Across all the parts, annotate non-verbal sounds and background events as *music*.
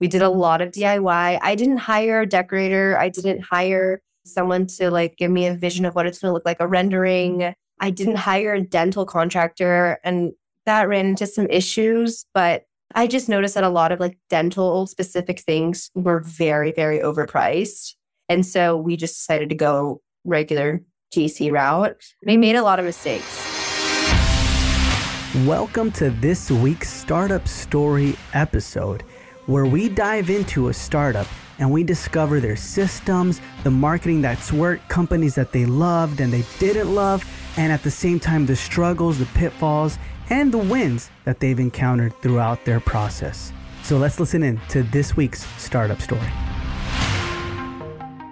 We did a lot of DIY. I didn't hire a decorator. I didn't hire someone to like give me a vision of what it's going to look like, a rendering. I didn't hire a dental contractor and that ran into some issues, but I just noticed that a lot of like dental specific things were very, very overpriced. And so we just decided to go regular GC route. We made a lot of mistakes. Welcome to this week's Startup Story episode, where we dive into a startup and we discover their systems, the marketing that's worked, companies that they loved and they didn't love, and at the same time, the struggles, the pitfalls, and the wins that they've encountered throughout their process. So let's listen in to this week's Startup Story.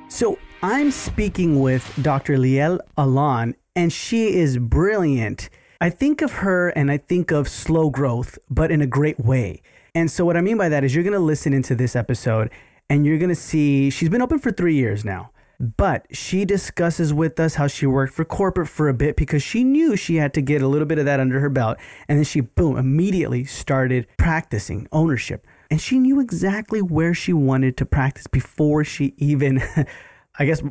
So I'm speaking with Dr. Liel Allon, and she is brilliant. I think of her and I think of slow growth, but in a great way. And so, what I mean by that is, you're going to listen into this episode and you're going to see she's been open for three years now. But she discusses with us how she worked for corporate for a bit because she knew she had to get a little bit of that under her belt. And then she, boom, immediately started practicing ownership. And she knew exactly where she wanted to practice before she even *laughs* I guess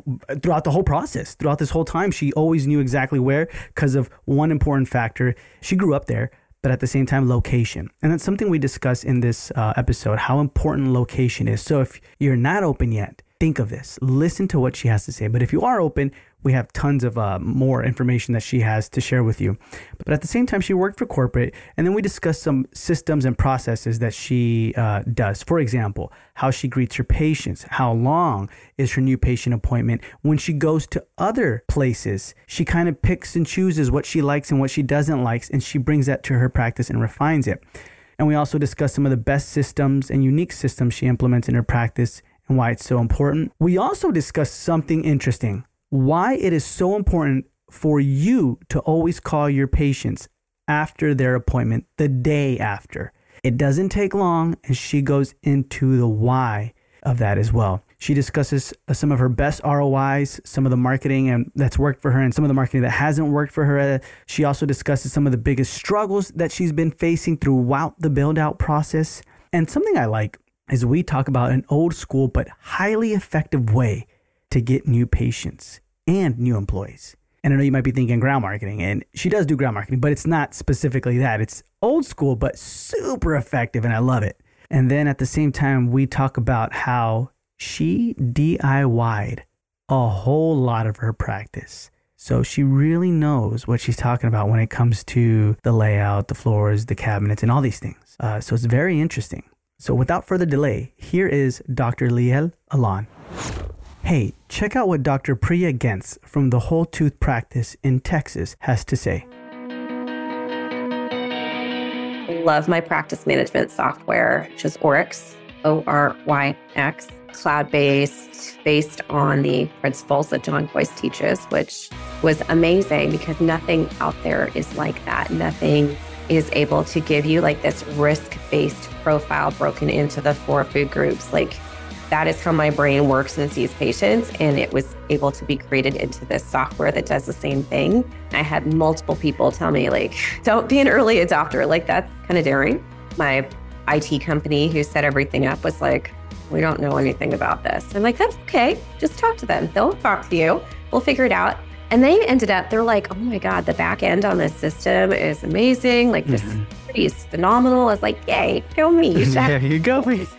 throughout the whole process, throughout this whole time, she always knew exactly where because of one important factor. She grew up there, but at the same time, location. And that's something we discuss in this uh, episode how important location is. So if you're not open yet, think of this, listen to what she has to say. But if you are open, we have tons of uh, more information that she has to share with you. But at the same time, she worked for corporate, and then we discussed some systems and processes that she uh, does. For example, how she greets her patients, how long is her new patient appointment. When she goes to other places, she kind of picks and chooses what she likes and what she doesn't like, and she brings that to her practice and refines it. And we also discuss some of the best systems and unique systems she implements in her practice and why it's so important. We also discuss something interesting why it is so important for you to always call your patients after their appointment the day after. It doesn't take long, and she goes into the why of that as well. She discusses uh, some of her best ROIs, some of the marketing and that's worked for her, and some of the marketing that hasn't worked for her. She also discusses some of the biggest struggles that she's been facing throughout the build out process. And something I like is we talk about an old school but highly effective way to get new patients and new employees. And I know you might be thinking ground marketing, and she does do ground marketing, but it's not specifically that. It's old school, but super effective, and I love it. And then at the same time, we talk about how she DIY'd a whole lot of her practice. So she really knows what she's talking about when it comes to the layout, the floors, the cabinets, and all these things. Uh, so it's very interesting. So without further delay, here is Dr. Liel Allon. Hey, check out what Dr. Priya Gents from the Whole Tooth Practice in Texas has to say. I love my practice management software, which is Oryx, O R Y X, cloud based, based on the principles that John Kois teaches, which was amazing because nothing out there is like that. Nothing is able to give you like this risk based profile broken into the four food groups. Like that is how my brain works and sees patients. And it was able to be created into this software that does the same thing. I had multiple people tell me, like, don't be an early adopter. Like, that's kind of daring. My IT company who set everything up was like, we don't know anything about this. I'm like, that's okay. Just talk to them. They'll talk to you. We'll figure it out. And they ended up, they're like, oh my God, the back end on this system is amazing. Like, this mm-hmm. is phenomenal. I was like, yay, go me. *laughs* there you go, *laughs* please.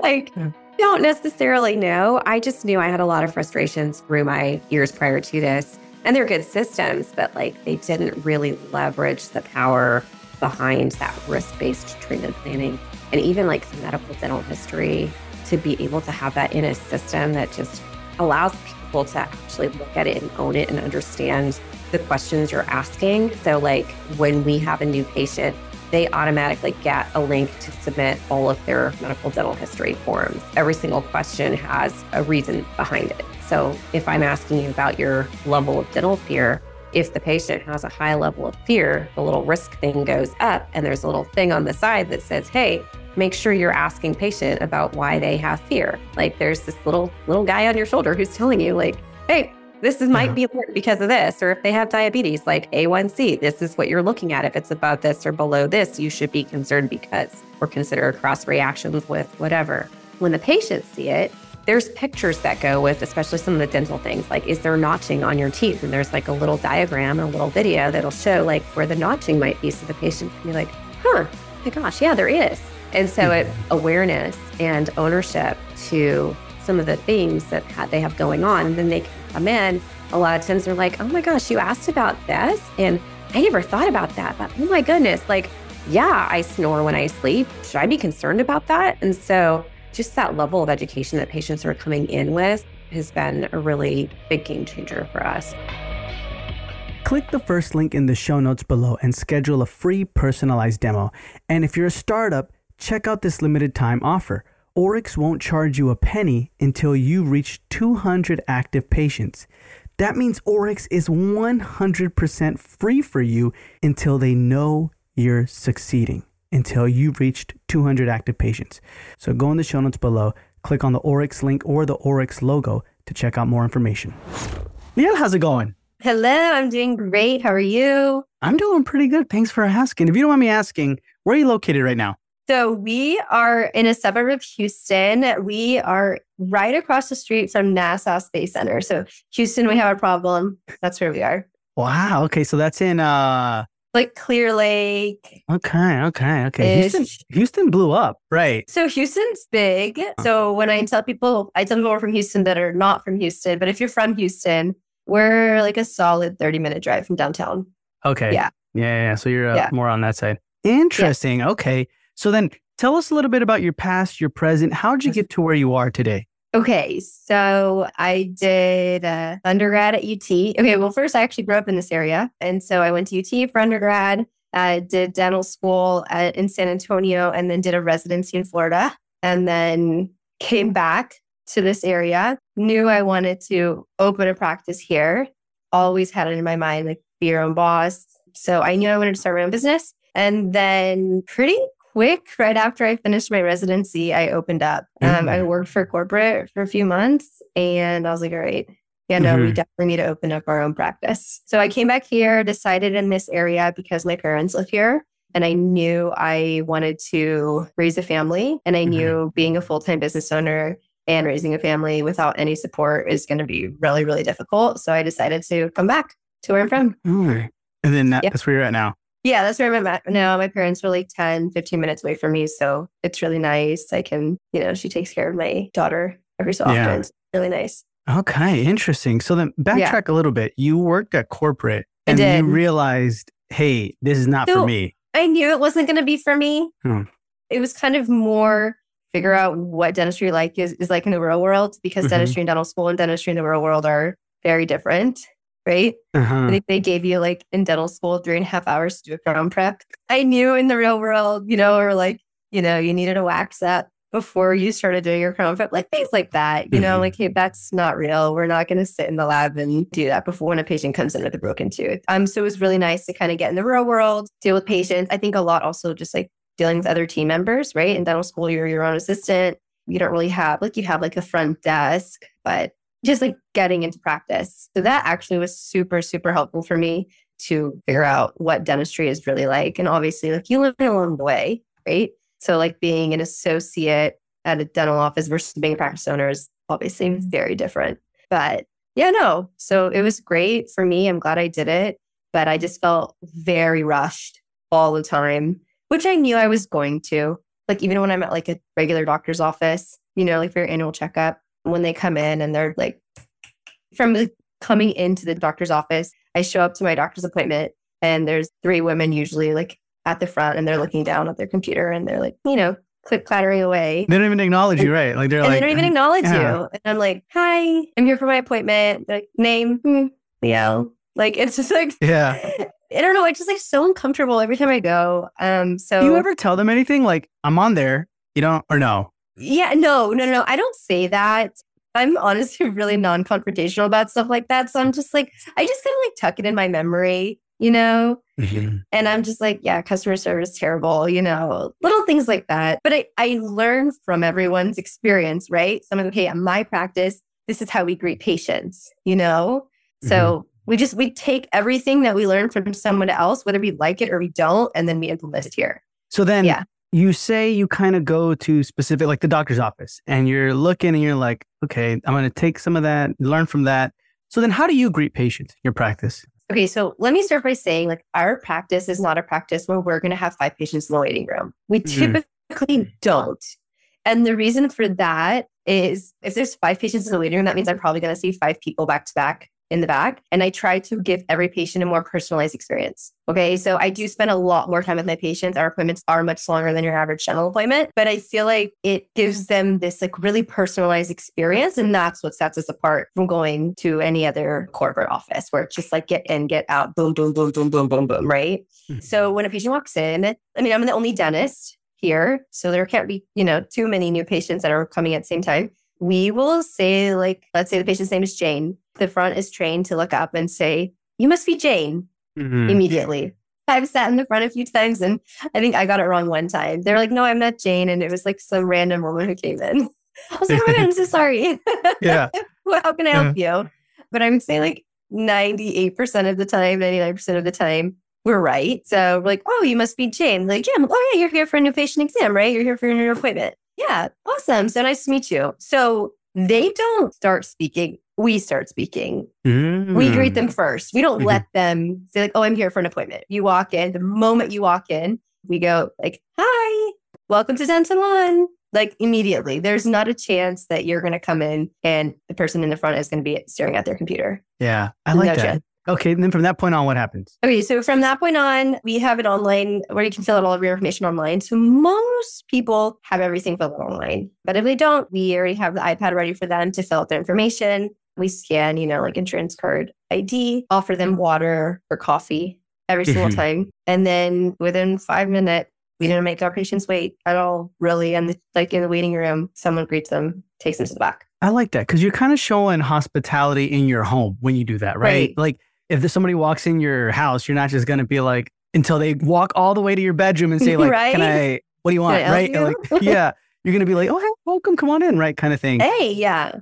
like, don't necessarily know. I just knew I had a lot of frustrations through my years prior to this. And they're good systems, but like they didn't really leverage the power behind that risk based treatment planning and even like some medical dental history to be able to have that in a system that just allows people to actually look at it and own it and understand the questions you're asking. So, like when we have a new patient, they automatically get a link to submit all of their medical dental history forms. Every single question has a reason behind it. So if I'm asking you about your level of dental fear, if the patient has a high level of fear, the little risk thing goes up, and there's a little thing on the side that says, hey, make sure you're asking patient about why they have fear. Like there's this little little guy on your shoulder who's telling you, like, hey, this is, might be because of this. Or if they have diabetes, like A1C, this is what you're looking at. If it's above this or below this, you should be concerned because or consider cross reactions with whatever. When the patients see it, there's pictures that go with, especially some of the dental things, like is there notching on your teeth? And there's like a little diagram, a little video that'll show like where the notching might be. So the patient can be like, huh, my gosh, yeah, there is. And so it awareness and ownership to some of the things that they have going on. And then they come in. A lot of times they're like, oh my gosh, you asked about this. And I never thought about that. But oh my goodness, like, yeah, I snore when I sleep. Should I be concerned about that? And so just that level of education that patients are coming in with has been a really big game changer for us. Click the first link in the show notes below and schedule a free personalized demo. And if you're a startup, check out this limited time offer. Oryx won't charge you a penny until you reach 200 active patients. That means Oryx is 100% free for you until they know you're succeeding until you've reached 200 active patients. So go in the show notes below, click on the Oryx link or the Oryx logo to check out more information. Liel, how's it going? Hello, I'm doing great. How are you? I'm doing pretty good. Thanks for asking. If you don't mind me asking, where are you located right now? So we are in a suburb of Houston. We are right across the street from NASA Space Center. So Houston, we have a problem. That's where we are. Wow. Okay. So that's in uh like Clear Lake. Okay, okay, okay. Houston, Houston blew up, right? So Houston's big. So when I tell people, I tell people from Houston that are not from Houston, but if you're from Houston, we're like a solid 30 minute drive from downtown. Okay. Yeah. Yeah. yeah. So you're uh, yeah. more on that side. Interesting. Yeah. Okay. So then tell us a little bit about your past, your present. How did you get to where you are today? Okay, so I did uh, undergrad at UT. Okay, well, first I actually grew up in this area, and so I went to UT for undergrad. I did dental school at, in San Antonio, and then did a residency in Florida, and then came back to this area. Knew I wanted to open a practice here. Always had it in my mind, like be your own boss. So I knew I wanted to start my own business. And then pretty quick, right after I finished my residency, I opened up. Um, I mm-hmm. worked for corporate for a few months and I was like, all right, yeah, no, mm-hmm. we definitely need to open up our own practice. So I came back here, decided in this area because my parents live here. And I knew I wanted to raise a family. And I mm-hmm. knew being a full time business owner and raising a family without any support is going to be really, really difficult. So I decided to come back to where I'm from. And then that, yeah. that's where you're at now. Yeah, that's where I'm at now. My parents are like 10, 15 minutes away from me. So it's really nice. I can, you know, she takes care of my daughter every so often. Yeah. It's really nice. Okay, interesting. So then backtrack yeah. a little bit. You worked at corporate and you realized, hey, this is not so for me. I knew it wasn't going to be for me. Hmm. It was kind of more figure out what dentistry like is, is like in the real world because mm-hmm. dentistry and dental school and dentistry in the real world are very different right? Uh-huh. I think they gave you like in dental school three and a half hours to do a crown prep. I knew in the real world, you know, or like, you know, you needed a wax set before you started doing your crown prep, like things like that. You mm-hmm. know, like, hey, that's not real. We're not going to sit in the lab and do that before when a patient comes in with a broken tooth. Um, so it was really nice to kind of get in the real world, deal with patients. I think a lot also just like dealing with other team members, right? In dental school, you're your own assistant. You don't really have like you have like a front desk, but just like getting into practice. So that actually was super, super helpful for me to figure out what dentistry is really like. And obviously, like you learn along the way, right? So, like being an associate at a dental office versus being a practice owner is obviously mm-hmm. very different. But yeah, no. So it was great for me. I'm glad I did it. But I just felt very rushed all the time, which I knew I was going to. Like, even when I'm at like a regular doctor's office, you know, like for your annual checkup, when they come in and they're like from the, coming into the doctor's office, I show up to my doctor's appointment and there's three women usually like at the front and they're looking down at their computer and they're like, you know, click clattering away. They don't even acknowledge and, you, right? Like they're like, they don't even acknowledge yeah. you. And I'm like, hi, I'm here for my appointment. They're like, name, hmm, Leo. Like it's just like, yeah. I don't know. It's just like so uncomfortable every time I go. Um, so do you ever tell them anything like I'm on there? You don't or no? Yeah, no, no, no. I don't say that. I'm honestly *laughs* really non confrontational about stuff like that. So I'm just like, I just kind of like tuck it in my memory, you know? Mm-hmm. And I'm just like, yeah, customer service terrible, you know, little things like that. But I, I learn from everyone's experience, right? Some of them, hey, at my practice, this is how we greet patients, you know? So we just we take everything that we learn from someone else, whether we like it or we don't, and then we implement it here. So then Yeah. You say you kind of go to specific, like the doctor's office, and you're looking and you're like, okay, I'm going to take some of that, learn from that. So then how do you greet patients your practice? Okay, so let me start by saying like our practice is not a practice where we're going to have five patients in the waiting room. We Mhm. typically don't. And the reason for that is if there's five patients in the waiting room, that means I'm probably going to see five people back to back in the back. And I try to give every patient a more personalized experience. Okay. So I do spend a lot more time with my patients. Our appointments are much longer than your average dental appointment, but I feel like it gives them this like really personalized experience. And that's what sets us apart from going to any other corporate office where it's just like get in, get out, boom, boom, boom, boom, boom, boom, boom. Right. Mhm. So when a patient walks in, I mean, I'm the only dentist here. So there can't be, you know, too many new patients that are coming at the same time. We will say, like, let's say the patient's name is Jane. The front is trained to look up and say, You must be Jane Mhm. immediately. I've sat in the front a few times and I think I got it wrong one time. They're like, No, I'm not Jane. And it was like some random woman who came in. *laughs* I was like, Oh my God, I'm so *laughs* sorry. *laughs* Yeah. well, how can I help you? But I'm saying like 98% of the time, 99% of the time, we're right. So we're like, oh, you must be Jane. Like, yeah, like, oh, yeah, you're here for a new patient exam, right? You're here for your new appointment. Yeah, awesome. So nice to meet you. So they don't start speaking. We start speaking. We Mm. greet them first. We don't Mhm. let them say, like, oh, I'm here for an appointment. You walk in. The moment you walk in, we go like, hi, welcome to Denton One. Like immediately. There's not a chance that you're going to come in and the person in the front is going to be staring at their computer. Yeah. I like No that. chance. Okay. And then from that point on, what happens? Okay, so from that point on, we have it online where you can fill out all of your information online. So most people have everything filled out online. But if they don't, we already have the iPad ready for them to fill out their information. We scan, you know, like insurance card ID, offer them water or coffee every single Mhm. time. And then within five minutes, we didn't make our patients wait at all, really. And like in the waiting room, someone greets them, takes them to the back. I like that because you're kind of showing hospitality in your home when you do that, right? Right. Like if there's somebody walks in your house, you're not just going to be like, until they walk all the way to your bedroom and *laughs* say, like, can I, what do you want? I right? you? Like, *laughs* yeah. You're going to be like, oh, hey, welcome, come on in, right? Kind of thing. Hey, yeah.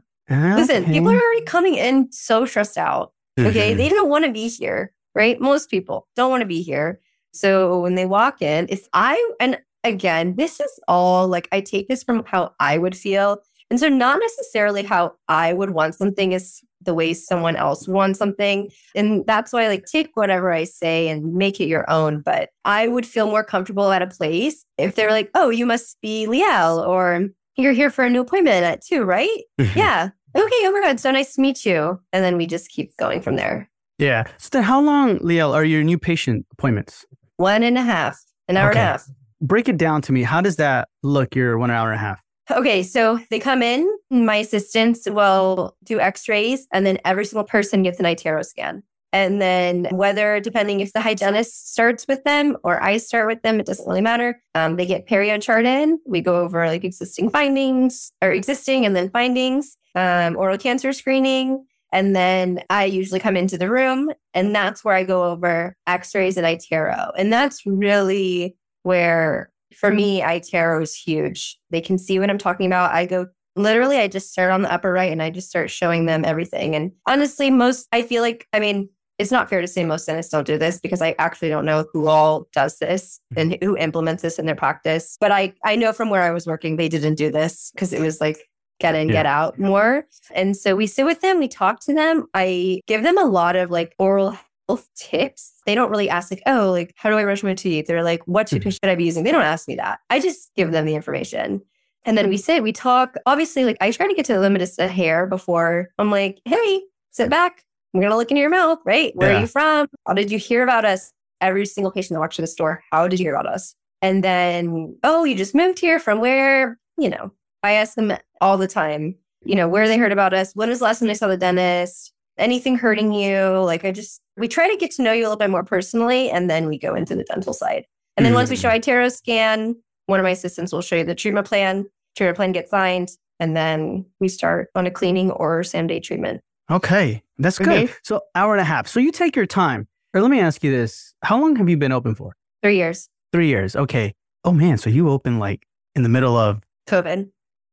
Listen, people are already coming in so stressed out. Okay. Mhm. They don't want to be here, right? Most people don't want to be here. So when they walk in, if I, and again, this is all like I take this from how I would feel. And so not necessarily how I would want something is the way someone else wants something. And that's why I like take whatever I say and make it your own. But I would feel more comfortable at a place if they're like, oh, you must be Liel or you're here for a new appointment at two, right? *laughs* Yeah. Okay. Oh my God. So nice to meet you. And then we just keep going from there. Yeah. So then how long, Liel, are your new patient appointments? One and a half, an hour Okay. and a half. Break it down to me. How does that look, your one hour and a half? Okay. So they come in, my assistants will do x rays, and then every single person gets an iTero scan. And then, whether depending if the hygienist starts with them or I start with them, it doesn't really matter. Um, they get perio charting. We go over like existing findings or existing and then findings, um, oral cancer screening. And then I usually come into the room, and that's where I go over x rays and iTero. And that's really where, for me, iTero is huge. They can see what I'm talking about. I go literally, I just start on the upper right and I just start showing them everything. And honestly, most, I feel like, I mean, it's not fair to say most dentists don't do this because I actually don't know who all does this mm-hmm. and who implements this in their practice. But I, I know from where I was working, they didn't do this because it was like get in, Yeah. get out more. And so we sit with them, we talk to them. I give them a lot of like oral health tips. They don't really ask like, oh, like how do I brush my teeth? They're like, what mm-hmm. toothpaste should I be using? They don't ask me that. I just give them the information. And then we mm-hmm. sit, we talk. Obviously, like I try to get to the limit of the hair before I'm like, hey, sit back. I'm gonna look into your mouth, right? Where Yeah. are you from? How did you hear about us? Every single patient that walks to the store, how did you hear about us? And then, oh, you just moved here from where? You know, I ask them all the time, you know, where they heard about us. When was the last time they saw the dentist? Anything hurting you? Like, I just, we try to get to know you a little bit more personally, and then we go into the dental side. And then once we mm. show iTero scan, one of my assistants will show you the treatment plan. Treatment plan gets signed, and then we start on a cleaning or same day treatment. Okay. That's good. Mhm. So hour and a half. So you take your time. Or let me ask you this. How long have you been open for? Three years, Three years. Okay. Oh man. So you open like in the middle of COVID.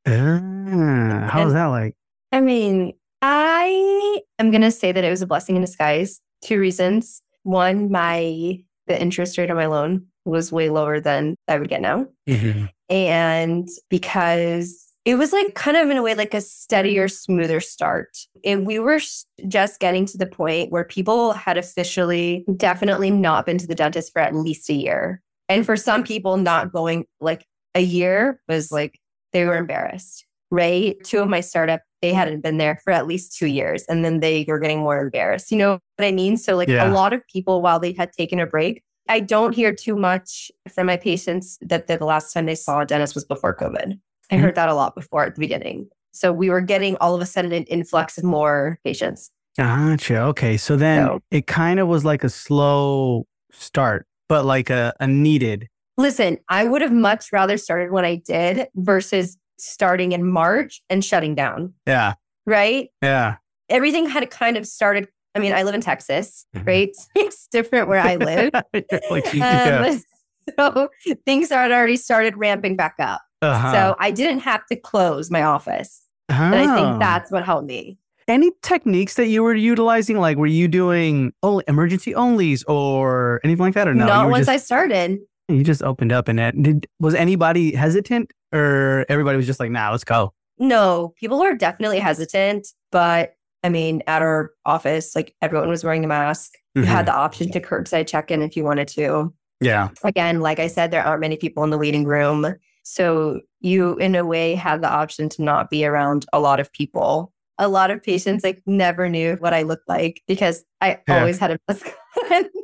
uh, how was that like? I mean, I am going to say that it was a blessing in disguise. Two reasons. One, my the interest rate on my loan was way lower than I would get now. Mm-hmm. And because it was like kind of in a way like a steadier, mm-hmm. smoother start. And we were just getting to the point where people had officially definitely not been to the dentist for at least a year. And for some people, not going like a year was like they were embarrassed, right? Two of my startup, they hadn't been there for at least two years and then they were getting more embarrassed. You know what I mean? So, like Yeah. a lot of people, while they had taken a break, I don't hear too much from my patients that the last time they saw a dentist was before COVID. I heard that a lot before at the beginning. So we were getting all of a sudden an influx of more patients. Gotcha. Okay. So then So- it kind of was like a slow start, but like a, a needed. Listen, I would have much rather started when I did versus starting in March and shutting down, Yeah. right? Yeah. Everything had kind of started. I mean, I live in Texas, Mhm. right? *laughs* It's different where I *laughs* live. like, yeah. Um, *laughs* so things had already started ramping back up. Uh-huh. So I didn't have to close my office. And I Oh. think that's what helped me. any techniques that you were utilizing? Like, were you doing only emergency onlys or anything like that, or no? Not you once just, I started. you just opened up and it did. Was anybody hesitant, or everybody was just like, "Nah, let's go." No, people were definitely hesitant, but I mean, at our office, like everyone was wearing a mask. You Mm-hmm. had the option to curbside check in if you wanted to. Yeah. Again, like I said, there aren't many people in the waiting room. So you, in a way, had the option to not be around a lot of people. A lot of patients like never knew what I looked like because I Yeah. always had a mask on. *laughs*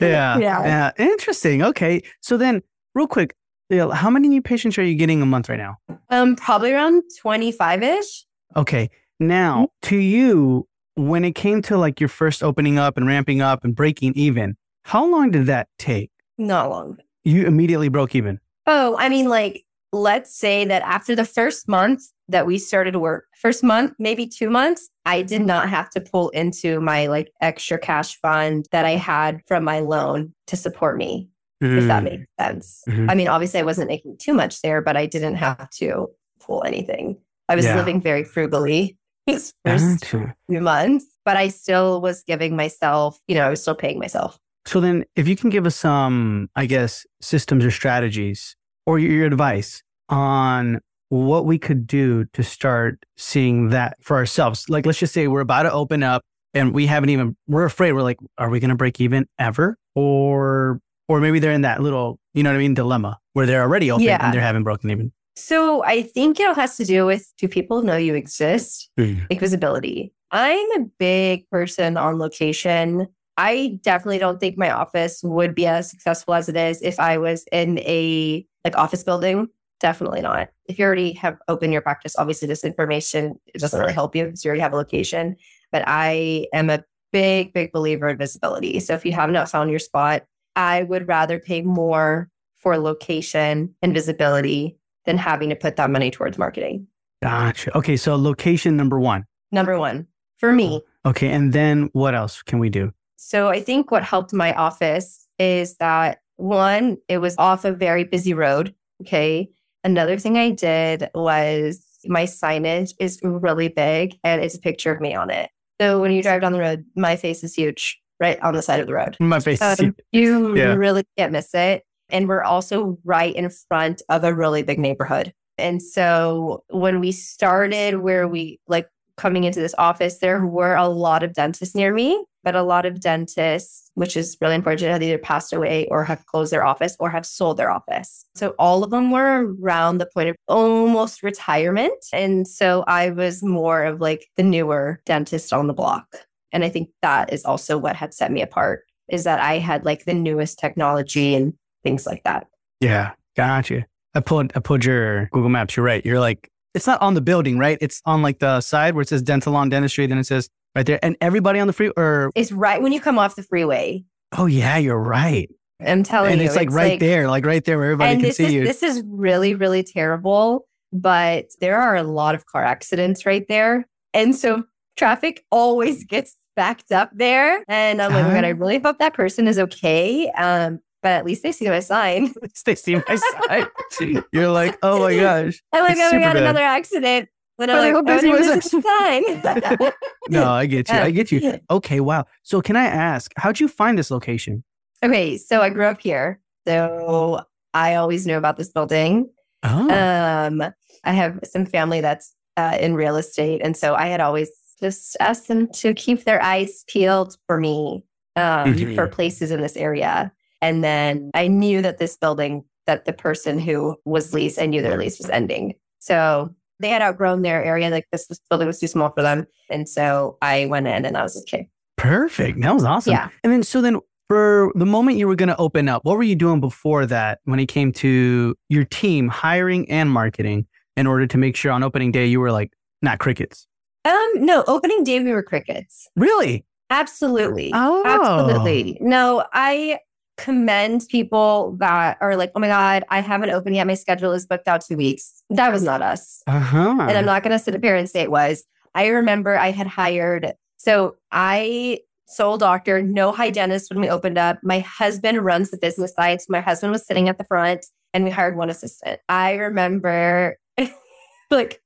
Yeah. Yeah. Yeah. Interesting. Okay. So then, real quick, how many new patients are you getting a month right now? um, probably around 25 ish. Okay. Now, to you, when it came to like your first opening up and ramping up and breaking even, how long did that take? Not long. You immediately broke even. Oh, I mean, like, let's say that after the first month that we started work, first month, maybe two months, I did not have to pull into my like extra cash fund that I had from my loan to support me, if that Mm. makes sense. Mhm. I mean, obviously, I wasn't making too much there, but I didn't have to pull anything. I was Yeah. living very frugally *laughs* these first few months, but I still was giving myself, you know, I was still paying myself. So then, if you can give us some, I guess, systems or strategies or your, your advice on what we could do to start seeing that for ourselves. Like, let's just say we're about to open up and we haven't even, we're afraid. We're like, are we going to break even ever? Or, or maybe they're in that little, you know what I mean, dilemma where they're already open Yeah. and they're having broken even. So I think it all has to do with do people know you exist? Mm. like visibility. I'm a big person on location. I definitely don't think my office would be as successful as it is if I was in a like office building. Definitely not. If you already have opened your practice, obviously this information it doesn't really help you because you already have a location. But I am a big, big believer in visibility. So if you have not found your spot, I would rather pay more for location and visibility than having to put that money towards marketing. Gotcha. Okay. So, location number one. Number one, for me, Okay. And then what else can we do? So I think what helped my office is that one, it was off a very busy road. Okay. Another thing I did was my signage is really big and it's a picture of me on it. So when you drive down the road, my face is huge right on the side of the road. My face. Um, you Yeah. really can't miss it. And we're also right in front of a really big neighborhood. And so when we started, where we like coming into this office, there were a lot of dentists near me, but a lot of dentists, which is really unfortunate, have either passed away or have closed their office or have sold their office. So all of them were around the point of almost retirement. And so I was more of like the newer dentist on the block. And I think that is also what had set me apart is that I had like the newest technology and things like that. Yeah, gotcha. I pulled I pulled your Google Maps. You're right. You're like it's not on the building, right? It's on like the side where it says dental on dentistry. Then it says right there, and everybody on the free or It's right when you come off the freeway. oh yeah, you're right. I'm telling you. and you. it's like right there, like right there where everybody can see is you. this is really, really terrible. But there are a lot of car accidents right there. And so traffic always *laughs* gets backed up there. And I'm like, oh my God, I really hope that person is okay. Um, but at least they see my sign. *laughs* they see my sign. *laughs* You're like, oh my gosh. I'm like, It's oh my God, bad. another accident. Then I'm like, busy oh, was this is time. *laughs* *laughs* no, I get you. I get you. Okay, wow. So can I ask, how'd you find this location? okay, so I grew up here. So I always knew about this building. Oh, Um, I have some family that's uh, in real estate, and so I had always just asked them to keep their eyes peeled for me um, Mhm. for places in this area. And then I knew that this building, that the person who was leased, I knew their lease was ending. So they had outgrown their area. Like this, this building was too small for them, and so I went in, and I was okay. perfect. That was awesome. Yeah. And then, so then for the moment you were going to open up, what were you doing before that when it came to your team hiring and marketing in order to make sure on opening day you were like, not crickets? Um, no, opening day we were crickets. Really? Absolutely. Oh. Absolutely. No, I commend people that are like, oh my God, I haven't opened yet. My schedule is booked out two weeks. That was not us. Uh huh. And I'm not going to sit up here and say it was. I remember I had hired, so I sole doctor, no hygienist when we opened up. My husband runs the business side. So my husband was sitting at the front and we hired one assistant. I remember *laughs* like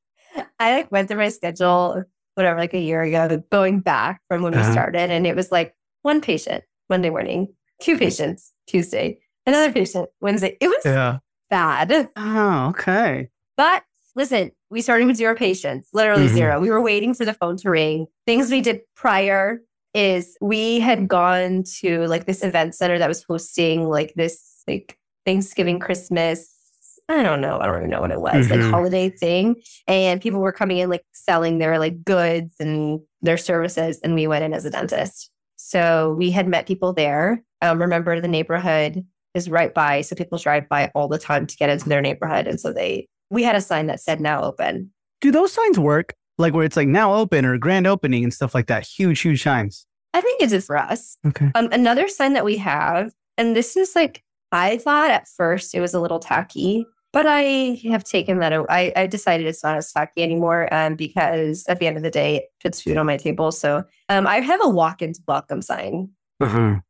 I like went through my schedule, whatever, like a year ago, going back from when we Uh-huh. started. And it was like one patient Monday morning, two patients Tuesday, another patient Wednesday. It was Yeah. bad. Oh, okay. But listen, we started with zero patients, literally Mhm. zero. We were waiting for the phone to ring. Things we did prior is we had gone to like this event center that was hosting like this like Thanksgiving, Christmas. I don't know. I don't even know what it was, Mhm. like holiday thing. And people were coming in like selling their like goods and their services. And we went in as a dentist. So we had met people there. Um, remember, the neighborhood is right by. So people drive by all the time to get into their neighborhood. And so they, we had a sign that said now open. Do those signs work? Like where it's like now open or grand opening and stuff like that? Huge, huge signs. I think it is for us. Okay. Um, another sign that we have, and this is like, I thought at first it was a little tacky, but I have taken that. I decided it's not as tacky anymore um, because at the end of the day, it puts food on my table. So um, I have a walk-in welcome sign. Uh-huh.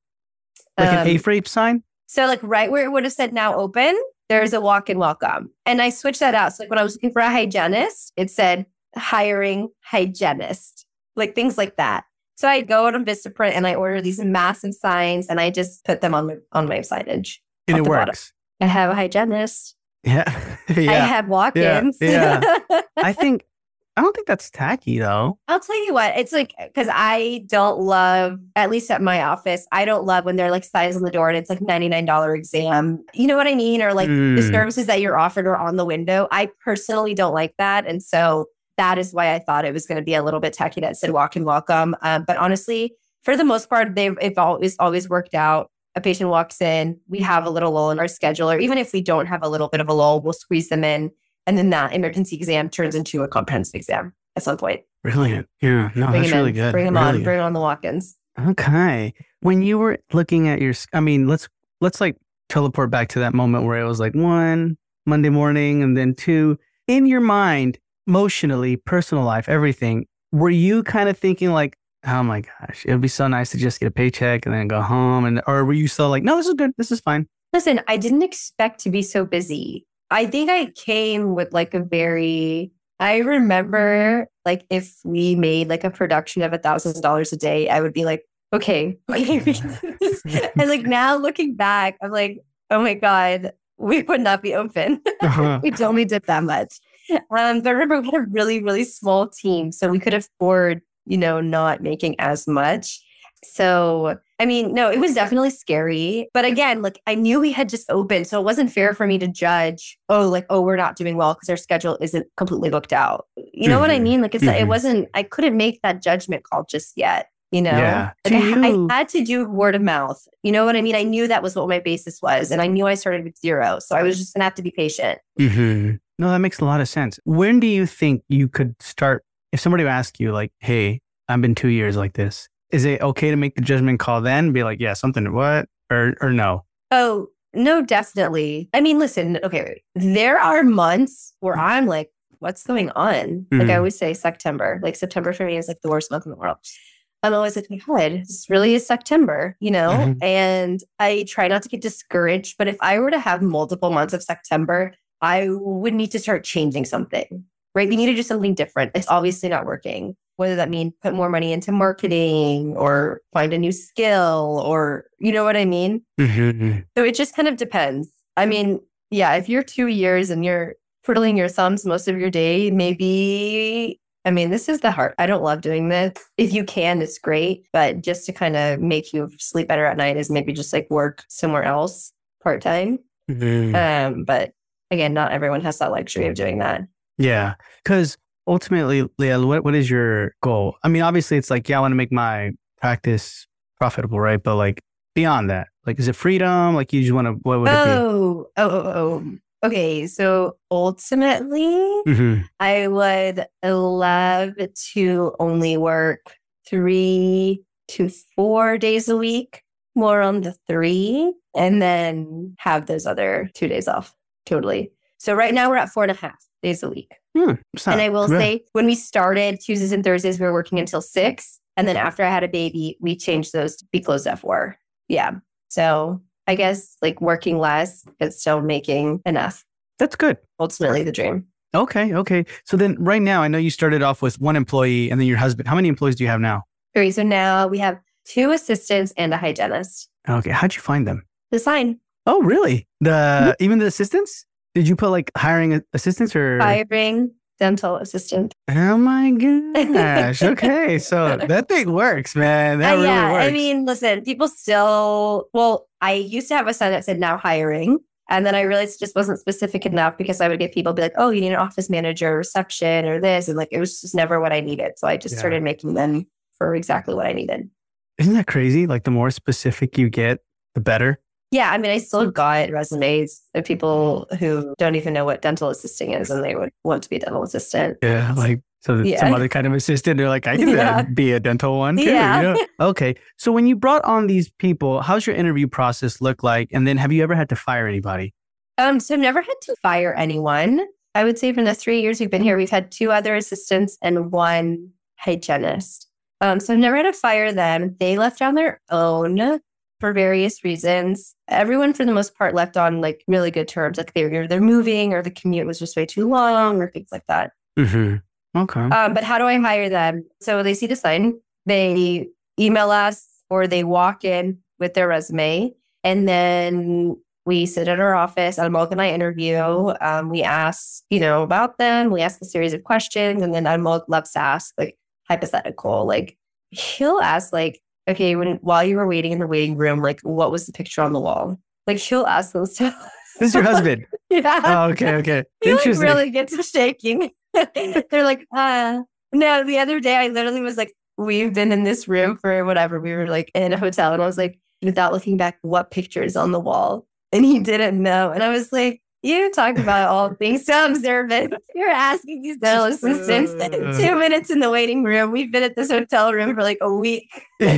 Like Um, an A-frame sign? So, like, right where it would have said now open, there's a walk in welcome. And I switched that out. So, like, when I was looking for a hygienist, it said hiring hygienist, like things like that. So I go out on Vistaprint and I order these massive signs and I just put them on my on my signage. And it the bottom. works. I have a hygienist. Yeah. *laughs* I yeah. have walk-ins. yeah. *laughs* I think, I don't think that's tacky though. I'll tell you what, it's like because I don't love, at least at my office, I don't love when they're like signs on the door and it's like $99 exam. You know what I mean? Or like the Mm. services that you're offered are on the window. I personally don't like that. And so that is why I thought it was going to be a little bit tacky that said walk and welcome. Um, but honestly, for the most part, they've always always worked out. A patient walks in, we mm-hmm. have a little lull in our schedule, or even if we don't have a little bit of a lull, we'll squeeze them in. And then that emergency exam turns into a comprehensive exam at some point. Brilliant. Yeah. No, Bring that's really in, good. Bring them Really on. good. Bring on the walk-ins. Okay. When you were looking at your, I mean, let's let's like teleport back to that moment where it was like one Monday morning and then two in your mind, emotionally, personal life, everything. Were you kind of thinking like, oh my gosh, it would be so nice to just get a paycheck and then go home, and or were you still like, no, this is good, this is fine. Listen, I didn't expect to be so busy. I think I came with like a very, I remember like if we made like a production of a thousand dollars a day, I would be like, okay, okay, we can do this. *laughs* and like now looking back, I'm like, oh my God, we would not be open. Uh-huh. *laughs* we only did that much. Um, but remember we had a really, really small team. So we could afford, you know, not making as much. So, I mean, no, it was definitely scary. But again, like I knew we had just opened. So it wasn't fair for me to judge, oh, like, oh, we're not doing well because our schedule isn't completely booked out. You know what I Mhm. mean? Like it's it Mhm. wasn't, I couldn't make that judgment call just yet. You know, Yeah. like I, you- I had to do word of mouth. You know what I mean? I knew that was what my basis was. And I knew I started with zero. So I was just going to have to be patient. hmm No, that makes a lot of sense. When do you think you could start? If somebody asked you, like, "Hey, I've been two years like this," is it okay to make the judgment call then? Be like, "Yeah, something what?" Or or no? Oh, no, definitely. I mean, listen, okay, there are months where I'm like, what's going on? Like I Mhm. always say September. Like September for me is like the worst month in the world. I'm always like, my God, this really is September, you know? Mhm. And I try not to get discouraged. But if I were to have multiple months of September, I would need to start changing something. Right? You need to do something different. It's obviously not working. Whether that mean put more money into marketing or find a new skill or you know what I mean? Mm-hmm. So it just kind of depends. I mean, yeah, if you're two years and you're twiddling your thumbs most of your day, maybe I mean, this is the heart. I don't love doing this. If you can, it's great. But just to kind of make you sleep better at night is maybe just like work somewhere else part time. Mm-hmm. Um, but again, not everyone has that luxury of doing that. Yeah. Because ultimately, Liel, what, what is your goal? I mean, obviously, it's like, yeah, I want to make my practice profitable, right? But like beyond that, like, is it freedom? Like, you just want to, what would it Oh, oh, oh, oh. Okay. So ultimately. Mm-hmm. I would love to only work three to four days a week, more on the three, and then have those other two days off. Totally. So right now we're at four and a half days a week. Hmm, and I will bad. say, when we started Tuesdays and Thursdays, we were working until six. And then after I had a baby, we changed those to be closed at four. Yeah. So I guess like working less, but still making enough. that's good. Ultimately, the dream. Okay. Okay. So then right now, I know you started off with one employee and then your husband. How many employees do you have now? Okay. So now we have two assistants and a hygienist. Okay. How'd you find them? The sign Oh, really? The even the assistants? Did you put like hiring assistants or? hiring dental assistant. Oh my *laughs* gosh. Okay. So that thing works, man. That Uh, really yeah. works. I mean, listen, people still, well, I used to have a sign that said now hiring. And then I realized it just wasn't specific enough because I would get people be like, oh, you need an office manager, reception, or this. And like, it was just never what I needed. So I just Yeah. started making them for exactly what I needed. Isn't that crazy? Like the more specific you get, the better. Yeah. I mean, I Hmm. still got resumes of people who don't even know what dental assisting is and they would want to be a dental assistant. Yeah. Like so Yeah. some other kind of assistant. They're like, I can Yeah. be a dental one too. Yeah. You know? *laughs* Okay. So when you brought on these people, how's your interview process look like? And then have you ever had to fire anybody? Um, so I've never had to fire anyone. I would say from the three years we've been here, we've had two other assistants and one hygienist. Um, so I've never had to fire them. They left on their own for various reasons. Everyone, for the most part, left on like really good terms. Like they were they're moving or the commute was just way too long or things like that. Mm-hmm. Okay. Um, but how do I hire them? So they see the sign, they email us, or they walk in with their resume, and then we sit at our office. Almog and I interview. Um, we ask, you know, about them. We ask a series of questions, and then Almog loves to ask like hypothetical. Like he'll ask, like, okay, when while you were waiting in the waiting room, like, what was the picture on the wall? Like he'll ask those *laughs* stuff. This is your husband. *laughs* yeah. oh, okay. Okay. *laughs* He like really gets to shaking. They're like, uh no, the other day I literally was like, we've been in this room for whatever. We were like in a hotel and I was like, without looking back, what picture is on the wall? And he didn't know. And I was like, you talk about all *laughs* things so observant. You're asking these dental assistants two minutes in the waiting room. We've been at this hotel room for like a week. *laughs* you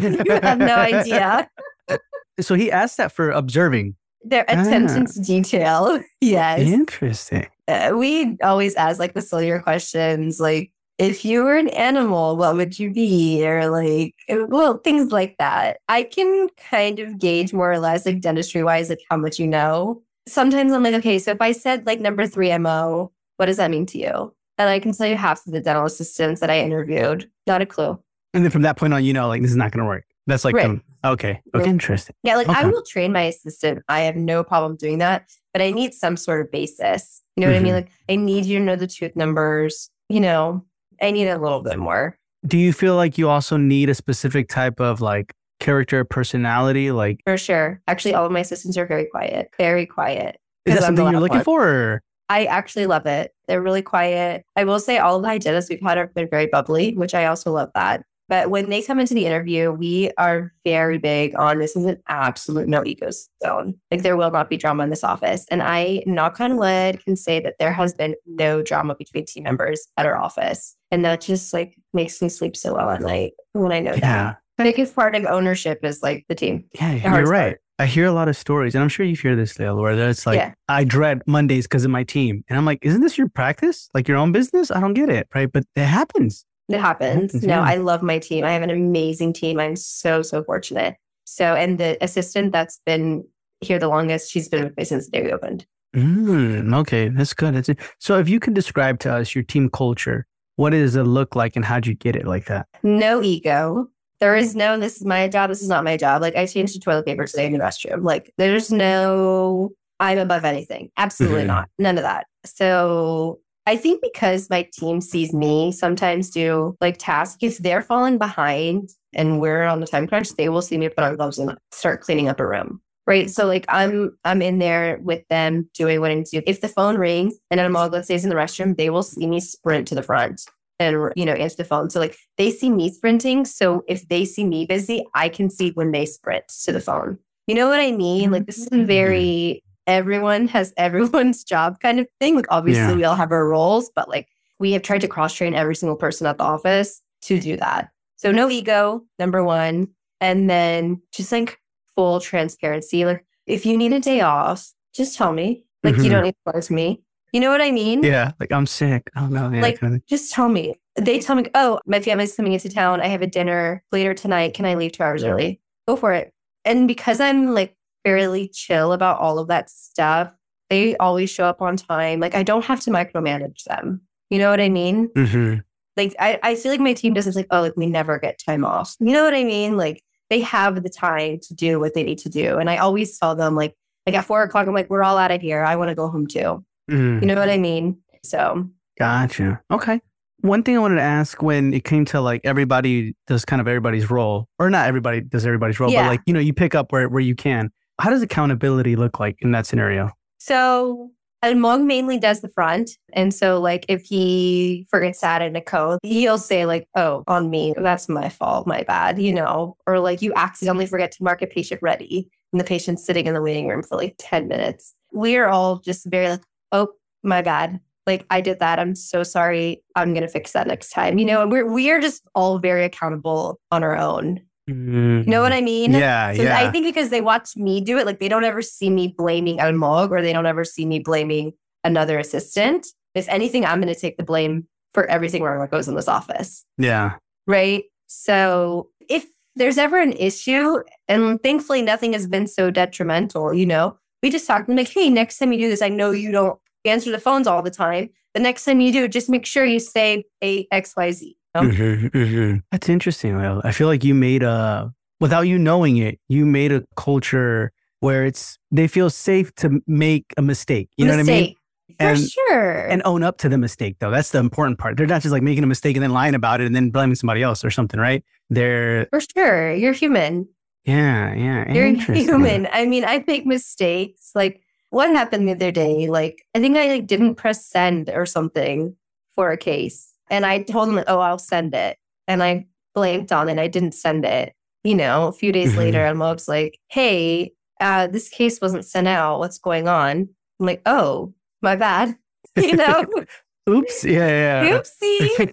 have no idea. *laughs* So he asked that for observing. Their Ah. attention to detail. Yes. Interesting. uh, we always ask like the sillier questions like if you were an animal what would you be or like well things like that i can kind of gauge more or less like dentistry wise like how much you know sometimes i'm like okay so if i said like number three mo what does that mean to you and i can tell you half of the dental assistants that i interviewed not a clue And then from that point on, you know, like this is not going to work. That's like, Right. the- okay. Okay. Interesting. Yeah, like I will train my assistant. I have no problem doing that, but I need some sort of basis. You know what I mean? Mhm. Like I need you to know the tooth numbers. You know, I need a little bit more. Do you feel like you also need a specific type of like character, personality? Like, For sure. Actually, all of my assistants are very quiet, very quiet. is that something you're looking one. for? Or? I actually love it. They're really quiet. I will say all of the hygienists we've had have been very bubbly, which I also love that. But when they come into the interview, we are very big on this is an absolute no ego zone. Like there will not be drama in this office. And I, knock on wood, can say that there has been no drama between team members at our office. And that just like makes me sleep so well at night when I know. Yeah. The biggest part of ownership is like the team. Yeah. You're right. part. I hear a lot of stories, and I'm sure you hear this, Liel, where it's like, Yeah. I dread Mondays because of my team. And I'm like, isn't this your practice? Like your own business? I don't get it. Right. But it happens. It happens. happens, No, yeah. I love my team. I have an amazing team. I'm so, so fortunate. So, and the assistant that's been here the longest, she's been with me since the day we opened. Mm, okay, that's good. That's it. So, if you can describe to us your team culture, what does it look like, and how'd you get it like that? No ego. There is no. This is my job. This is not my job. Like I changed the toilet paper today in the restroom. Like there's no. I'm above anything. Absolutely Mhm. not. None of that. So I think because my team sees me sometimes do like tasks, if they're falling behind and we're on the time crunch, they will see me put on gloves and start cleaning up a room. Right. So like I'm I'm in there with them doing what I need to do. If the phone rings and I'm all let's say in the restroom, they will see me sprint to the front and you know answer the phone. So like they see me sprinting. So if they see me busy, I can see when they sprint to the phone. You know what I mean? Like this is a very everyone has everyone's job kind of thing. Like obviously Yeah. we all have our roles, but like we have tried to cross train every single person at the office to do that. So no ego, number one. And then just like full transparency. Like if you need a day off, just tell me. Like Mhm. you don't need to force me. You know what I mean? Yeah, like I'm sick. Oh no, yeah, Like- kind of. Just tell me. They tell me, oh, my family's coming into town. I have a dinner later tonight. Can I leave two hours early? Go for it. And because I'm like fairly chill about all of that stuff, they always show up on time. Like I don't have to micromanage them. You know what I mean? Mhm. Like I, I feel like my team doesn't like, oh, like we never get time off. You know what I mean? Like they have the time to do what they need to do. And I always tell them like, like at four o'clock, I'm like, we're all out of here. I want to go home too. Mhm. You know what I mean? So Gotcha. Okay. One thing I wanted to ask when it came to like everybody does kind of everybody's role, or not everybody does everybody's role, Yeah. but like, you know, you pick up where, where you can. How does accountability look like in that scenario? So Almog mainly does the front. And so like if he forgets to add in a code, he'll say like, oh, on me, that's my fault, my bad, you know, or like you accidentally forget to mark a patient ready and the patient's sitting in the waiting room for like 10 minutes. We're all just very like, oh, my bad. Like I did that. I'm so sorry. I'm gonna fix that next time. You know, and we're we're just all very accountable on our own. You know what I mean? Mm-hmm. Yeah, So yeah. I think because they watch me do it, like they don't ever see me blaming Almog or they don't ever see me blaming another assistant. If anything, I'm going to take the blame for everything wrong that goes in this office. yeah. Right. So if there's ever an issue, and thankfully nothing has been so detrimental, you know, we just talked to them like, hey, next time you do this, I know you don't answer the phones all the time. The next time you do, just make sure you say A, X, Y, Z. you know? Mhm, mhm. That's interesting. Will. I feel like you made a, without you knowing it, you made a culture where it's, they feel safe to make a mistake. You know what I mean? Mistake. For And- sure. And own up to the mistake, though. That's the important part. They're not just like making a mistake and then lying about it and then blaming somebody else or something, right? They're, For sure. You're human. Yeah, yeah. You're human. I mean, I make mistakes. Like what happened the other day? Like I think I like didn't press send or something for a case. And I told them, oh, I'll send it. And I blanked on it. I didn't send it. You know, a few days Mhm. later, and Mob's like, hey, uh, this case wasn't sent out. What's going on? I'm like, oh, my bad. *laughs* You know, *laughs* Oops. Yeah, yeah. oopsie.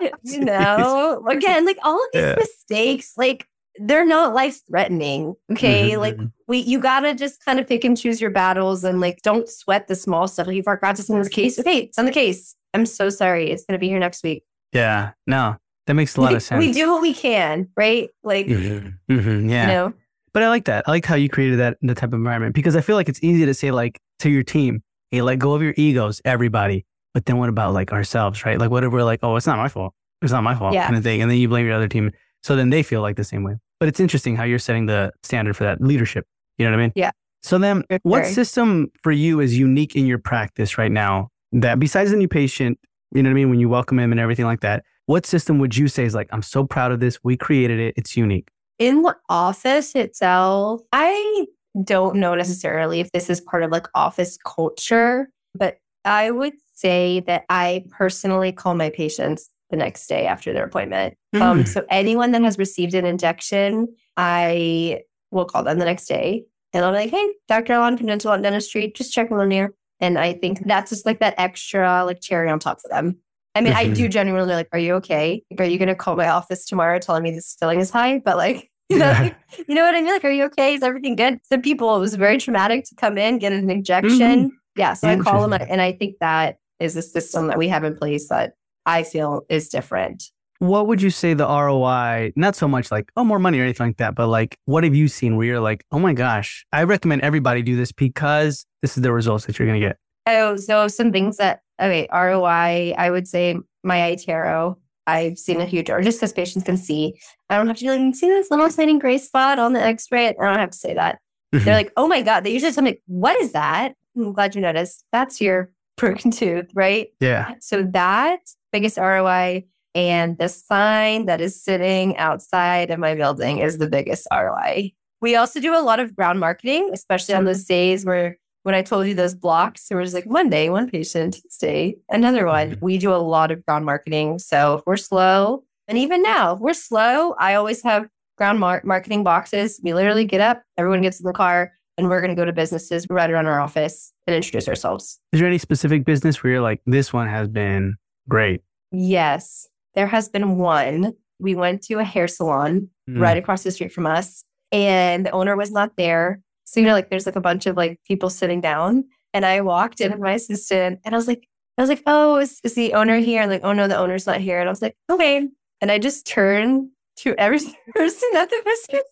*laughs* you know, again, like all of these Yeah. mistakes, like they're not life threatening. Okay. Mhm, Like mhm. we, you gotta just kind of pick and choose your battles and like don't sweat the small stuff. Like you forgot to send this case. Okay, it's on the case. I'm so sorry. It's gonna be here next week. yeah. No, that makes a lot we, of sense. we do what we can, right? Like, Mhm, mhm, yeah. you know, But I like that. I like how you created that the type of environment because I feel like it's easy to say like to your team, hey, let go of your egos, everybody. But then what about like ourselves, right? Like what if we're like, oh, it's not my fault. It's not my fault Yeah. kind of thing. And then you blame your other team. So then they feel like the same way. But it's interesting how you're setting the standard for that leadership. You know what I mean? Yeah. So then what system for you is unique in your practice right now that besides the new patient, you know what I mean? When you welcome him and everything like that, what system would you say is like, I'm so proud of this. We created it. It's unique. in the office itself, I don't know necessarily if this is part of like office culture, but I would say that I personally call my patients the next day after their appointment. Um, Mm. so anyone that has received an injection, I will call them the next day and I'll be like, hey, Dr. Allon from Dental and Dentistry, just checking on here. And I think that's just like that extra like cherry on top for them. I mean, I Mhm. do genuinely like, are you okay? Like, are you going to call my office tomorrow telling me this filling is high? But like, *laughs* you know, Yeah. like, you know what I mean? Like, are you okay? Is everything good? Some people, it was very traumatic to come in, get an injection. Yeah. So I call them. And I think that is a system that we have in place that I feel is different. what would you say the ROI, not so much like, oh, more money or anything like that, but like, what have you seen where you're like, oh my gosh, I recommend everybody do this because this is the results that you're going to get? Oh, so some things that, okay, ROI, I would say my iTero, I've seen a huge, or just because patients can see. I don't have to be like, see this little sliding gray spot on the x ray? I don't have to say that. Mm-hmm. They're like, oh my God. They usually tell me, what is that? I'm glad you noticed. That's your *laughs* broken tooth, right? Yeah. So that biggest ROI and the sign that is sitting outside of my building is the biggest ROI. We also do a lot of ground marketing, especially on those days where when I told you those blocks, there was like one day, one patient, Tuesday, another one. Mm-hmm. We do a lot of ground marketing. So if we're slow, and even now, if we're slow, I always have ground mar- marketing boxes. We literally get up, everyone gets in the car, and we're going to go to businesses right around our office and introduce ourselves. Is there any specific business where you're like, this one has been great? Yes, there has been one. We went to a hair salon mm. right across the street from us, and the owner was not there. So, you know, like there's like a bunch of like people sitting down. And I walked in with my assistant and I was like, I was like, oh, is, is the owner here? And like, oh no, the owner's not here. And I was like, okay. And I just turned to every *laughs* person at the visit.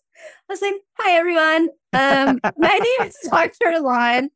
I was like, hi everyone. Um, *laughs* my name is Dr. Allon.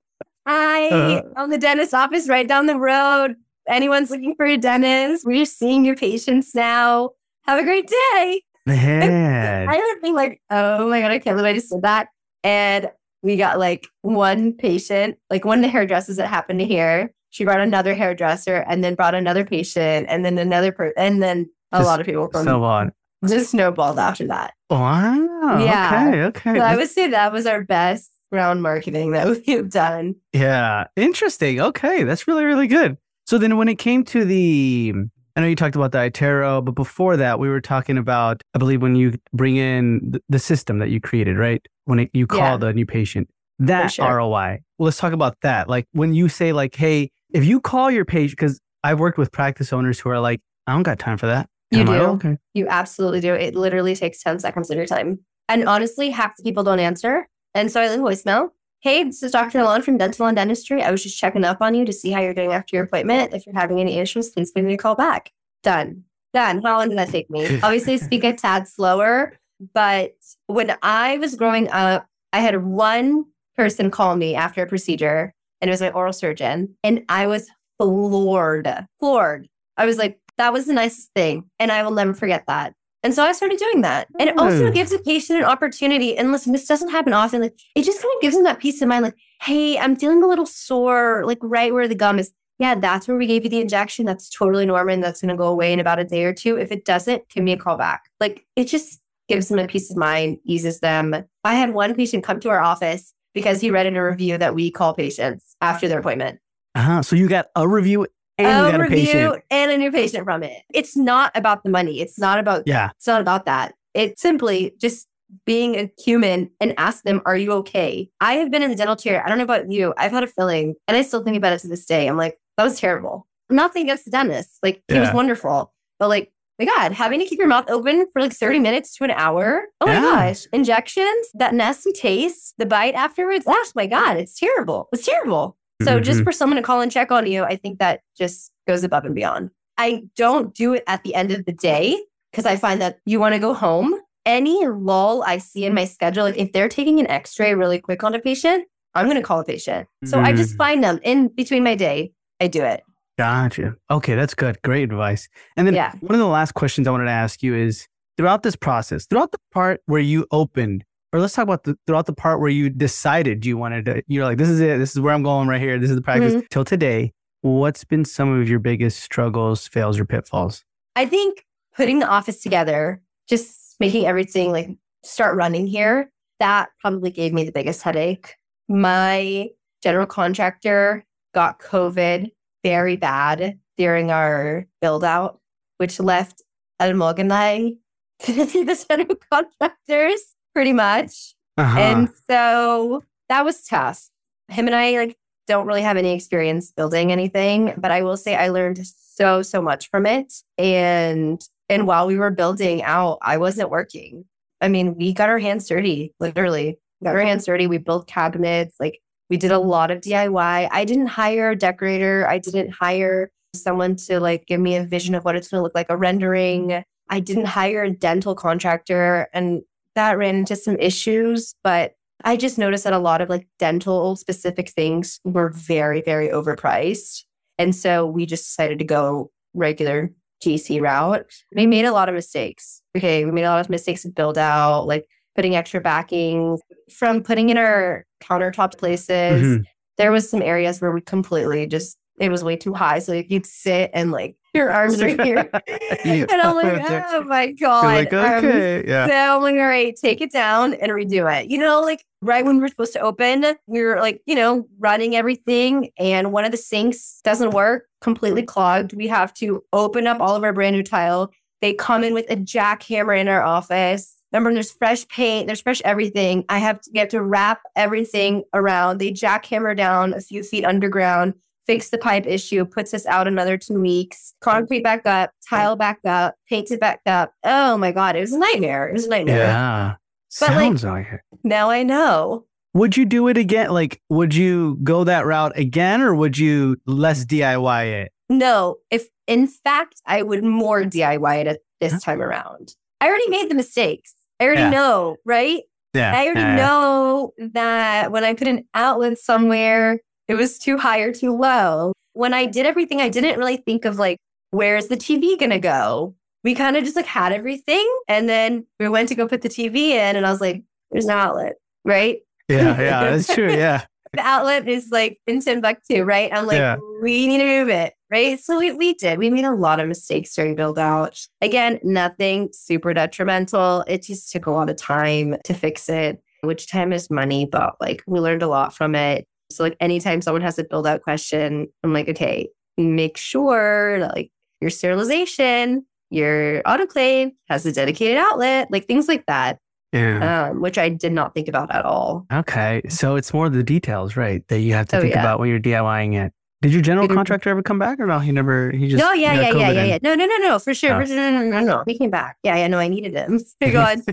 I uh, own the dentist office right down the road. Anyone's looking for a dentist, we're seeing your patients now. Have a great day. Man. *laughs* I would be like, oh my God, I can't believe I just said that. And we got like one patient, like one of the hairdressers that happened to hear. She brought another hairdresser and then brought another patient and then another person and then a just lot of people from so on. Just snowballed after that. Wow. Yeah. Okay. Okay. So I would say that was our best ground marketing that *laughs* we've done. Yeah. Interesting. Okay. That's really, really good. So then when it came to the I know you talked about the iTero, but before that, we were talking about, I believe, when you bring in the system that you created, right? When it, you call yeah. the new patient, that sure. ROI. Well, let's talk about that. Like when you say, like, hey, if you call your patient, because I've worked with practice owners who are like, I don't got time for that. You do. Like, oh, okay. You absolutely do. It literally takes 10 seconds of your time. And honestly, half the people don't answer. And so I leave voicemail. Hey, this is Dr. Allon from Dental and Dentistry. I was just checking up on you to see how you're doing after your appointment. If you're having any issues, please give me a call back. Done. Done. How long did that take me? *laughs* Obviously, speak a tad slower. But when I was growing up, I had one person call me after a procedure, and it was my oral surgeon. And I was floored, floored. I was like, that was the nicest thing. And I will never forget that. And so I started doing that. And it also mm. gives a patient an opportunity. And listen, this doesn't happen often. Like it just kind of gives them that peace of mind, like, hey, I'm feeling a little sore, like right where the gum is. Yeah, that's where we gave you the injection. That's totally normal. And that's going to go away in about a day or two. If it doesn't, give me a call back. Like it just gives them a peace of mind, eases them. I had one patient come to our office because he read in a review that we call patients after their appointment. Uh-huh. So you got a review and a review and a new patient from it. It's not about the money. It's not about yeah. It's not about that. It's simply just being a human and ask them, "Are you okay?" I have been in the dental chair. I don't know about you. I've had a filling, and I still think about it to this day. I'm like, that was terrible. Nothing against the dentist. Like he yeah. was wonderful, but like my God, having to keep your mouth open for like 30 minutes to an hour. Oh my yeah. gosh. Injections, that nasty taste, the bite afterwards. Oh my God, it's terrible. It's terrible. So mm-hmm. just for someone to call and check on you, I think that just goes above and beyond. I don't do it at the end of the day because I find that you want to go home. Any lull I see in my schedule, like if they're taking an x-ray really quick on a patient, I'm going to call a patient. So mm. I just mm. find them in between my day. I do it. Gotcha. Okay, that's good. Great advice. And then yeah. one of the last questions I wanted to ask you is throughout this process, throughout the part where you opened or let's talk about the, throughout the part where you decided you wanted to, you're like, this is it. This is where I'm going right here. This is the practice mm-hmm. till today. What's been some of your biggest struggles, fails, or pitfalls? I think putting the office together, just making everything like start running here, that probably gave me the biggest headache. My general contractor got COVID very bad during our build out, which left Almog and I *laughs* to see the general contractors pretty much. Uh-huh. And so that was tough. Him and I like don't really have any experience building anything, but I will say I learned so so much from it. And and while we were building out, I wasn't working. I mean, we got our hands dirty, literally. Got our hands dirty. We built cabinets, like we did a lot of DIY. I didn't hire a decorator. I didn't hire someone to like give me a vision of what it's going to look like, a rendering. I didn't hire a dental contractor. And that ran into some issues, but I just noticed that a lot of like dental specific things were very, very overpriced. And so we just decided to go regular GC route. We made a lot of mistakes. Okay. We made a lot of mistakes to build out, like putting extra backing from putting in our countertop places. Mm-hmm. There was some areas where we completely just it was way too high. So you'd sit and like your arms are here. *laughs* and I'm like, *laughs* oh my God. Like, okay. yeah. So I'm like, all right, take it down and redo it. You know, like right when we are supposed to open, we were like, you know, running everything. And one of the sinks doesn't work, completely clogged. We have to open up all of our brand new tile. They come in with a jackhammer in our office. Remember, there's fresh paint, there's fresh everything. I have to get to wrap everything around. They jackhammer down a few feet underground fix the pipe issue, puts us out another two weeks, concrete back up, tile back up, paint painted back up. Oh my God, it was a nightmare. It was a nightmare. Yeah. But Sounds like, like it. Now I know. Would you do it again? Like, would you go that route again or would you less DIY it? No. If in fact, I would more DIY it this time around. I already made the mistakes. I already yeah. know, right? Yeah. I already yeah, know that when I put an outlet somewhere, it was too high or too low. When I did everything, I didn't really think of like, where's the TV going to go? We kind of just like had everything. And then we went to go put the TV in, and I was like, there's an outlet, right? Yeah, yeah, that's true. *laughs* Yeah. the outlet is like in Timbuktu, right? I'm like, yeah. we need to move it, right? So we, we did. We made a lot of mistakes during build out. Again, nothing super detrimental. It just took a lot of time to fix it, which time is money, but like we learned a lot from it. So like anytime someone has a build out question, I'm like, okay, make sure like your sterilization, your autoclave has a dedicated outlet, like things like that. Yeah. Um, which I did not think about at all. Okay. So it's more the details, right? That you have to oh, think yeah. about when you're DIYing it. Did your general contractor ever come back or no? He never, he just. No, yeah, yeah, yeah, yeah, yeah. No, no, no, no, for sure. For sure. No, no, no, no. He came back. Yeah, yeah, no, I needed him. *laughs* Go on.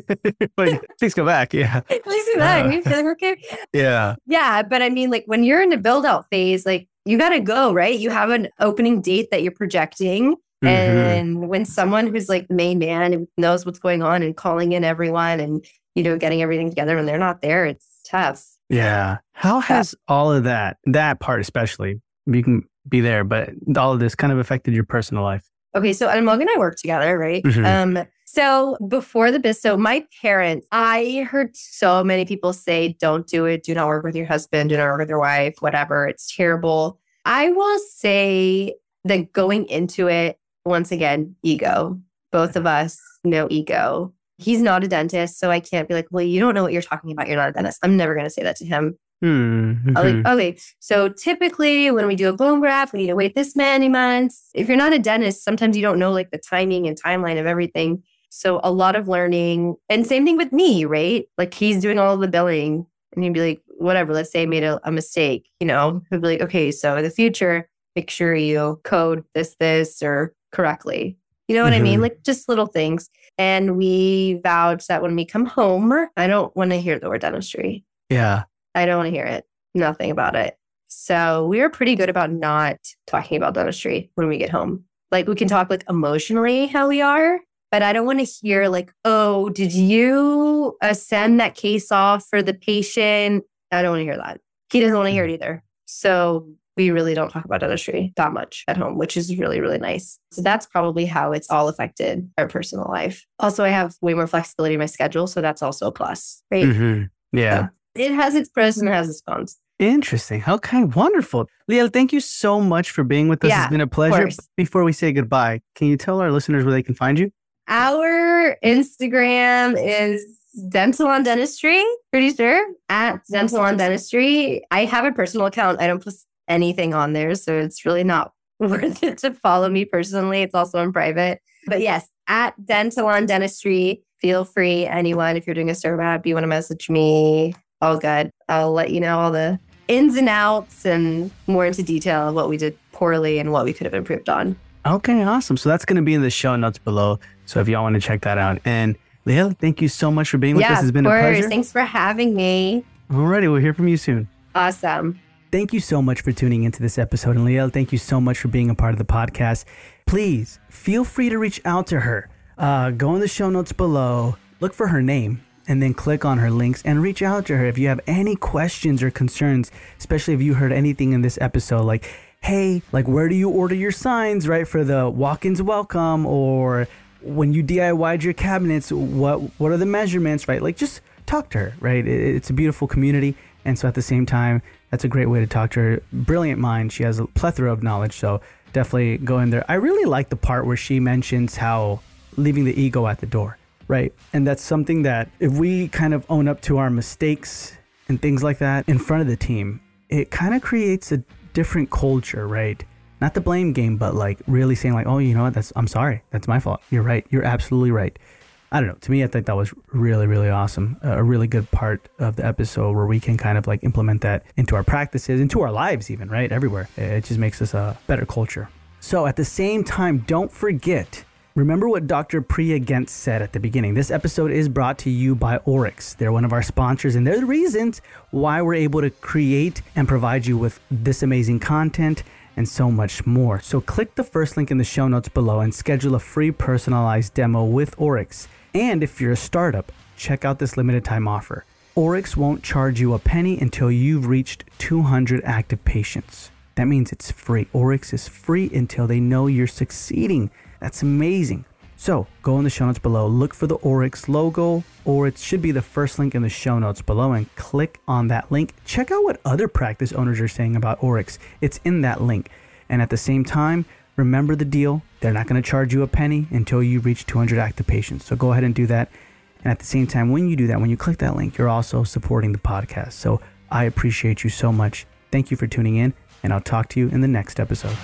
*laughs* Please go back. Yeah. *laughs* Please come back. Uh, you feeling okay? Yeah. Yeah. But I mean, like when you're in the build out phase, like you got to go, right? You have an opening date that you're projecting. Mm-hmm. And when someone who's like the main man and knows what's going on and calling in everyone and, you know, getting everything together when they're not there, it's tough. Yeah. How has all of that, that part especially, you can be there, but all of this kind of affected your personal life. Okay, so Almog and I work together, right? Mm-hmm. Um, so before the biz, so my parents, I heard so many people say, "Don't do it. Do not work with your husband. Do not work with your wife. Whatever. It's terrible." I will say that going into it, once again, ego. Both of us know ego. He's not a dentist, so I can't be like, "Well, you don't know what you're talking about. You're not a dentist." I'm never going to say that to him. Mm-hmm. Like, okay, so typically when we do a bone graft, we need to wait this many months. If you're not a dentist, sometimes you don't know like the timing and timeline of everything. So a lot of learning. And same thing with me, right? Like he's doing all the billing and he'd be like, whatever, let's say I made a, a mistake, you know, he'd be like, okay, so in the future, make sure you code this, this, or correctly. You know what mm-hmm. I mean? Mm-hmm. Like just little things. And we vowed that when we come home, I don't want to hear the word dentistry. Yeah. I don't want to hear it. Nothing about it. So we are pretty good about not talking about dentistry when we get home. Like we can talk like emotionally how we are, but I don't want to hear like, oh, did you uh, send that case off for the patient? I don't want to hear that. He doesn't want to hear it either. So we really don't talk about dentistry that much at home, which is really, really nice. So that's probably how it's all affected our personal life. Also, I have way more flexibility in my schedule. So that's also a plus, right? Mm-hmm. Yeah. So it has its pros and it has its cons. Interesting. Okay, wonderful. Liel, thank you so much for being with us. Yeah, it's been a pleasure. Before we say goodbye, can you tell our listeners where they can find you? Our Instagram is Dental on Dentistry, pretty sure, at Dental on Dentistry. I have a personal account. I don't post anything on there, so it's really not *laughs* worth it to follow me personally. It's also in private. But yes, at Dental on Dentistry, feel free, anyone, if you're doing a survey, if you want to message me, all good. I'll let you know all the ins and outs and more into detail of what we did poorly and what we could have improved on. Okay, awesome. So that's going to be in the show notes below. So if y'all want to check that out. And Liel, thank you so much for being with yeah, us. It's been course. a pleasure. Thanks for having me. Alrighty, we'll hear from you soon. Awesome. Thank you so much for tuning into this episode. And Liel, thank you so much for being a part of the podcast. Please feel free to reach out to her. Uh, go in the show notes below, look for her name, and then click on her links and reach out to her if you have any questions or concerns, especially if you heard anything in this episode like, hey, like where do you order your signs, right? For the walk-ins welcome or when you DIYed your cabinets, what what are the measurements, right? Like just talk to her, right? It's a beautiful community. And so at the same time, that's a great way to talk to her. Brilliant mind. She has a plethora of knowledge. So definitely go in there. I really like the part where she mentions how leaving the ego at the door, right? And that's something that if we kind of own up to our mistakes and things like that in front of the team, it kind of creates a different culture, right? Not the blame game, but like really saying like, "Oh, you know what? That's I'm sorry. That's my fault. You're right. You're absolutely right." I don't know. To me, I think that was really, really awesome. A really good part of the episode where we can kind of like implement that into our practices, into our lives, even, right? Everywhere. It just makes us a better culture. So at the same time, don't forget Remember what Dr. Priya Gent said at the beginning. This episode is brought to you by Oryx. They're one of our sponsors, and they're the reasons why we're able to create and provide you with this amazing content and so much more. So click the first link in the show notes below and schedule a free personalized demo with Oryx. And if you're a startup, check out this limited time offer. Oryx won't charge you a penny until you've reached 200 active patients. That means it's free. Oryx is free until they know you're succeeding. That's amazing. So go in the show notes below, look for the Oryx logo, or it should be the first link in the show notes below, and click on that link. Check out what other practice owners are saying about Oryx. It's in that link. And at the same time, remember the deal. They're not going to charge you a penny until you reach 200 active patients. So go ahead and do that. And at the same time, when you do that, when you click that link, you're also supporting the podcast. So I appreciate you so much. Thank you for tuning in, and I'll talk to you in the next episode.